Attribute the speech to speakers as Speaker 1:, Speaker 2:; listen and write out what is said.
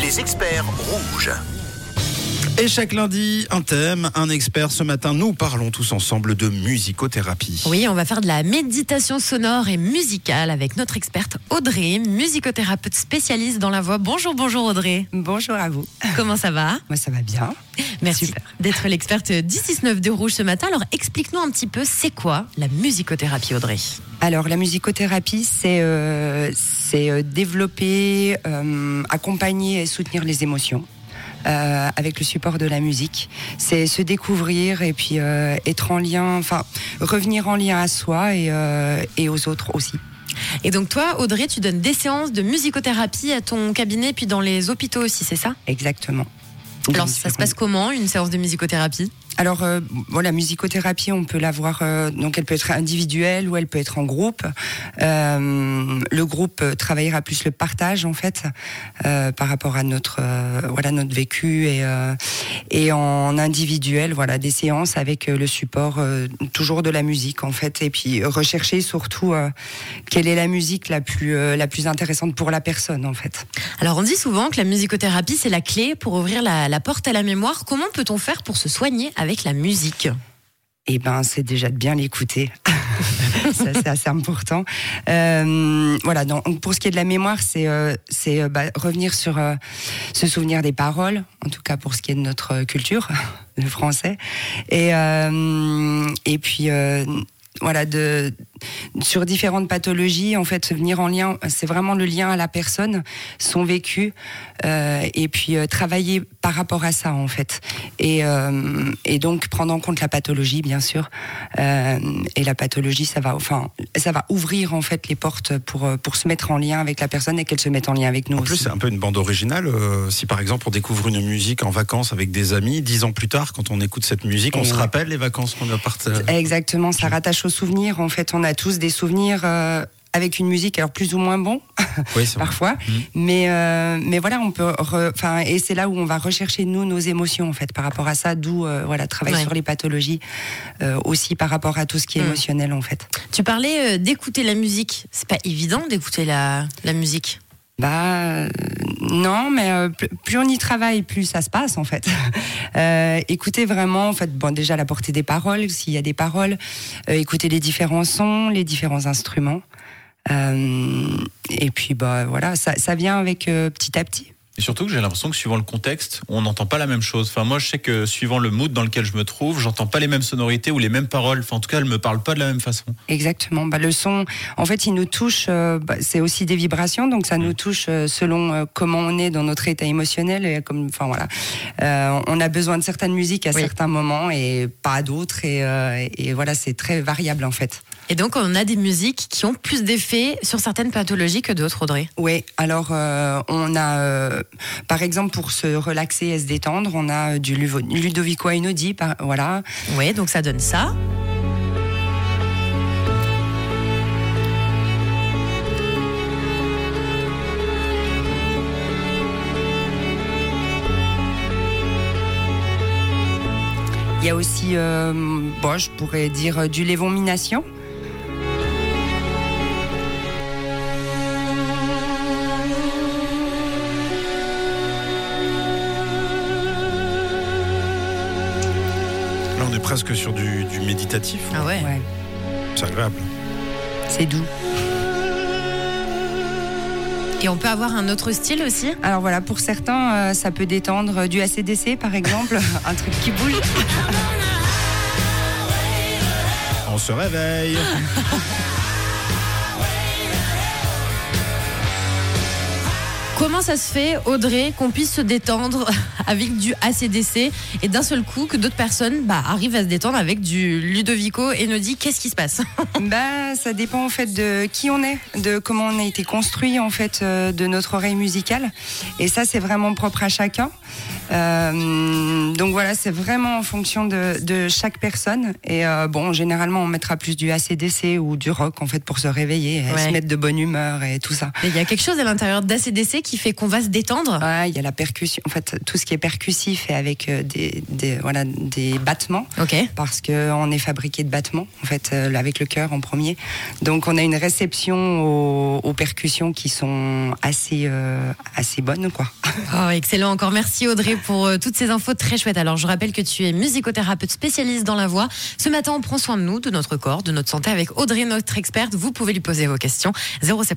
Speaker 1: Les experts rouges.
Speaker 2: Et chaque lundi, un thème, un expert. Ce matin, nous parlons tous ensemble de musicothérapie.
Speaker 3: Oui, on va faire de la méditation sonore et musicale avec notre experte Audrey, musicothérapeute spécialiste dans la voix. Bonjour, bonjour Audrey.
Speaker 4: Bonjour à vous.
Speaker 3: Comment ça va?
Speaker 4: Moi, ça va bien.
Speaker 3: Merci
Speaker 4: Super.
Speaker 3: d'être l'experte 1069 de Rouge ce matin. Alors, explique-nous un petit peu, c'est quoi la musicothérapie, Audrey?
Speaker 4: Alors, la musicothérapie, c'est euh, c'est, euh, développer, euh, accompagner et soutenir les émotions. Euh, avec le support de la musique, c'est se découvrir et puis euh, être en lien, enfin revenir en lien à soi et, euh, et aux autres aussi.
Speaker 3: Et donc, toi, Audrey, tu donnes des séances de musicothérapie à ton cabinet, puis dans les hôpitaux aussi, c'est ça?
Speaker 4: Exactement.
Speaker 3: Alors, ça se passe comment, une séance de musicothérapie?
Speaker 4: Alors, euh, voilà, musicothérapie, on peut l'avoir, euh, donc elle peut être individuelle ou elle peut être en groupe. Euh, le groupe euh, travaillera plus le partage, en fait, par rapport à notre, voilà, notre vécu et, en individuel, voilà, des séances avec le support toujours de la musique, en fait, et puis rechercher surtout quelle est la musique la plus, la plus intéressante pour la personne, en fait.
Speaker 3: Alors, on dit souvent que la musicothérapie, c'est la clé pour ouvrir la, la porte à la mémoire. Comment peut-on faire pour se soigner la musique
Speaker 4: Eh ben, c'est déjà de bien l'écouter. Ça, c'est assez important. Euh, voilà. Donc, pour ce qui est de la mémoire, c'est euh, euh, bah, revenir sur se souvenir des paroles, en tout cas pour ce qui est de notre culture, le français, et et puis. voilà, de, sur différentes pathologies, en fait, venir en lien, c'est vraiment le lien à la personne, son vécu, euh, et puis euh, travailler par rapport à ça, en fait. Et, euh, et donc prendre en compte la pathologie, bien sûr. Et la pathologie, ça va, enfin, ça va ouvrir en fait les portes pour pour se mettre en lien avec la personne et qu'elle se mette en lien avec nous
Speaker 2: En plus, c'est un peu une bande originale. Si par exemple on découvre une musique en vacances avec des amis, dix ans plus tard, quand on écoute cette musique, on
Speaker 4: Et
Speaker 2: se
Speaker 4: ouais.
Speaker 2: rappelle les vacances qu'on a partagées.
Speaker 4: Exactement, ça rattache aux souvenirs. En fait, on a tous des souvenirs euh, avec une musique, alors plus ou moins bon
Speaker 2: Oui,
Speaker 4: parfois,
Speaker 2: Mhm.
Speaker 4: mais euh, mais voilà, on peut, enfin, et c'est là où on va rechercher nous nos émotions en fait par rapport à ça. D'où euh, voilà, travail
Speaker 3: Ouais.
Speaker 4: sur les pathologies, euh, aussi par rapport à tout ce qui est
Speaker 3: Mhm.
Speaker 4: émotionnel en fait.
Speaker 3: Tu parlais euh, d'écouter la musique. C'est pas évident d'écouter la, la musique.
Speaker 4: Bah euh, non, mais euh, plus- on y travaille, plus ça se passe en fait. Euh, écoutez vraiment, en fait, bon déjà la portée des paroles, s'il y a des paroles, euh, écouter les différents sons, les différents instruments, Euh, et puis bah voilà, ça, ça vient avec euh, petit à petit.
Speaker 5: Et surtout que j'ai l'impression que suivant le contexte, on n'entend pas la même chose. Enfin, moi, je sais que suivant le mood dans lequel je me trouve, j'entends pas les mêmes sonorités ou les mêmes paroles. Enfin, en tout cas, elles me parlent pas de la même façon.
Speaker 4: Exactement. Bah, le son, en fait, il nous touche. euh, bah, c'est aussi des vibrations, donc ça nous
Speaker 5: Mm.
Speaker 4: touche euh, selon euh, comment on est dans notre état émotionnel. Et comme, enfin voilà, Euh, on a besoin de certaines musiques à
Speaker 3: Oui.
Speaker 4: certains moments et pas à d'autres. Et, euh, et voilà, c'est très variable en fait.
Speaker 3: Et donc, on a des musiques qui ont plus d'effet sur certaines pathologies que d'autres, Audrey?
Speaker 4: Oui. Alors, euh, on a, euh, par exemple, pour se relaxer et se détendre, on a euh, du Ludovico Einaudi, par- voilà.
Speaker 3: Oui, donc ça donne ça.
Speaker 4: Il y a aussi, euh, bon, je pourrais dire euh, du Lévon-Mination.
Speaker 2: Est presque sur du, du méditatif.
Speaker 3: Ah ouais.
Speaker 4: Ouais,
Speaker 2: C'est agréable.
Speaker 4: c'est doux.
Speaker 3: Et on peut avoir un autre style aussi?
Speaker 4: Alors voilà, pour certains, euh, ça peut détendre du ACDC par exemple, un truc qui bouge.
Speaker 2: On se réveille.
Speaker 3: Comment ça se fait, Audrey, qu'on puisse se détendre avec du ACDC et d'un seul coup que d'autres personnes bah, arrivent à se détendre avec du Ludovico et nous dit qu'est-ce qui se passe?
Speaker 4: Bah, ça dépend en fait de qui on est, de comment on a été construit en fait, euh, de notre oreille musicale. Et ça, c'est vraiment propre à chacun. Euh, donc voilà, c'est vraiment en fonction de, de chaque personne. Et euh, bon, généralement, on mettra plus du ACDC ou du rock en fait pour se réveiller, et
Speaker 3: Ouais.
Speaker 4: se mettre de bonne humeur et tout ça.
Speaker 3: Mais Il y a quelque chose à l'intérieur d'ACDC qui fait qu'on va se détendre
Speaker 4: Ouais, il y a la percussion. En fait, tout ce qui est percussif et avec euh, des, des, voilà, des battements.
Speaker 3: Ok.
Speaker 4: Parce qu'on est fabriqué de battements, en fait, euh, avec le cœur en premier. Donc, on a une réception aux, aux percussions qui sont assez, euh, assez bonnes, quoi.
Speaker 3: Oh, excellent. Encore merci Audrey pour toutes ces infos très Alors, je rappelle que tu es musicothérapeute spécialiste dans la voix. Ce matin, on prend soin de nous, de notre corps, de notre santé avec Audrey, notre experte. Vous pouvez lui poser vos questions. 070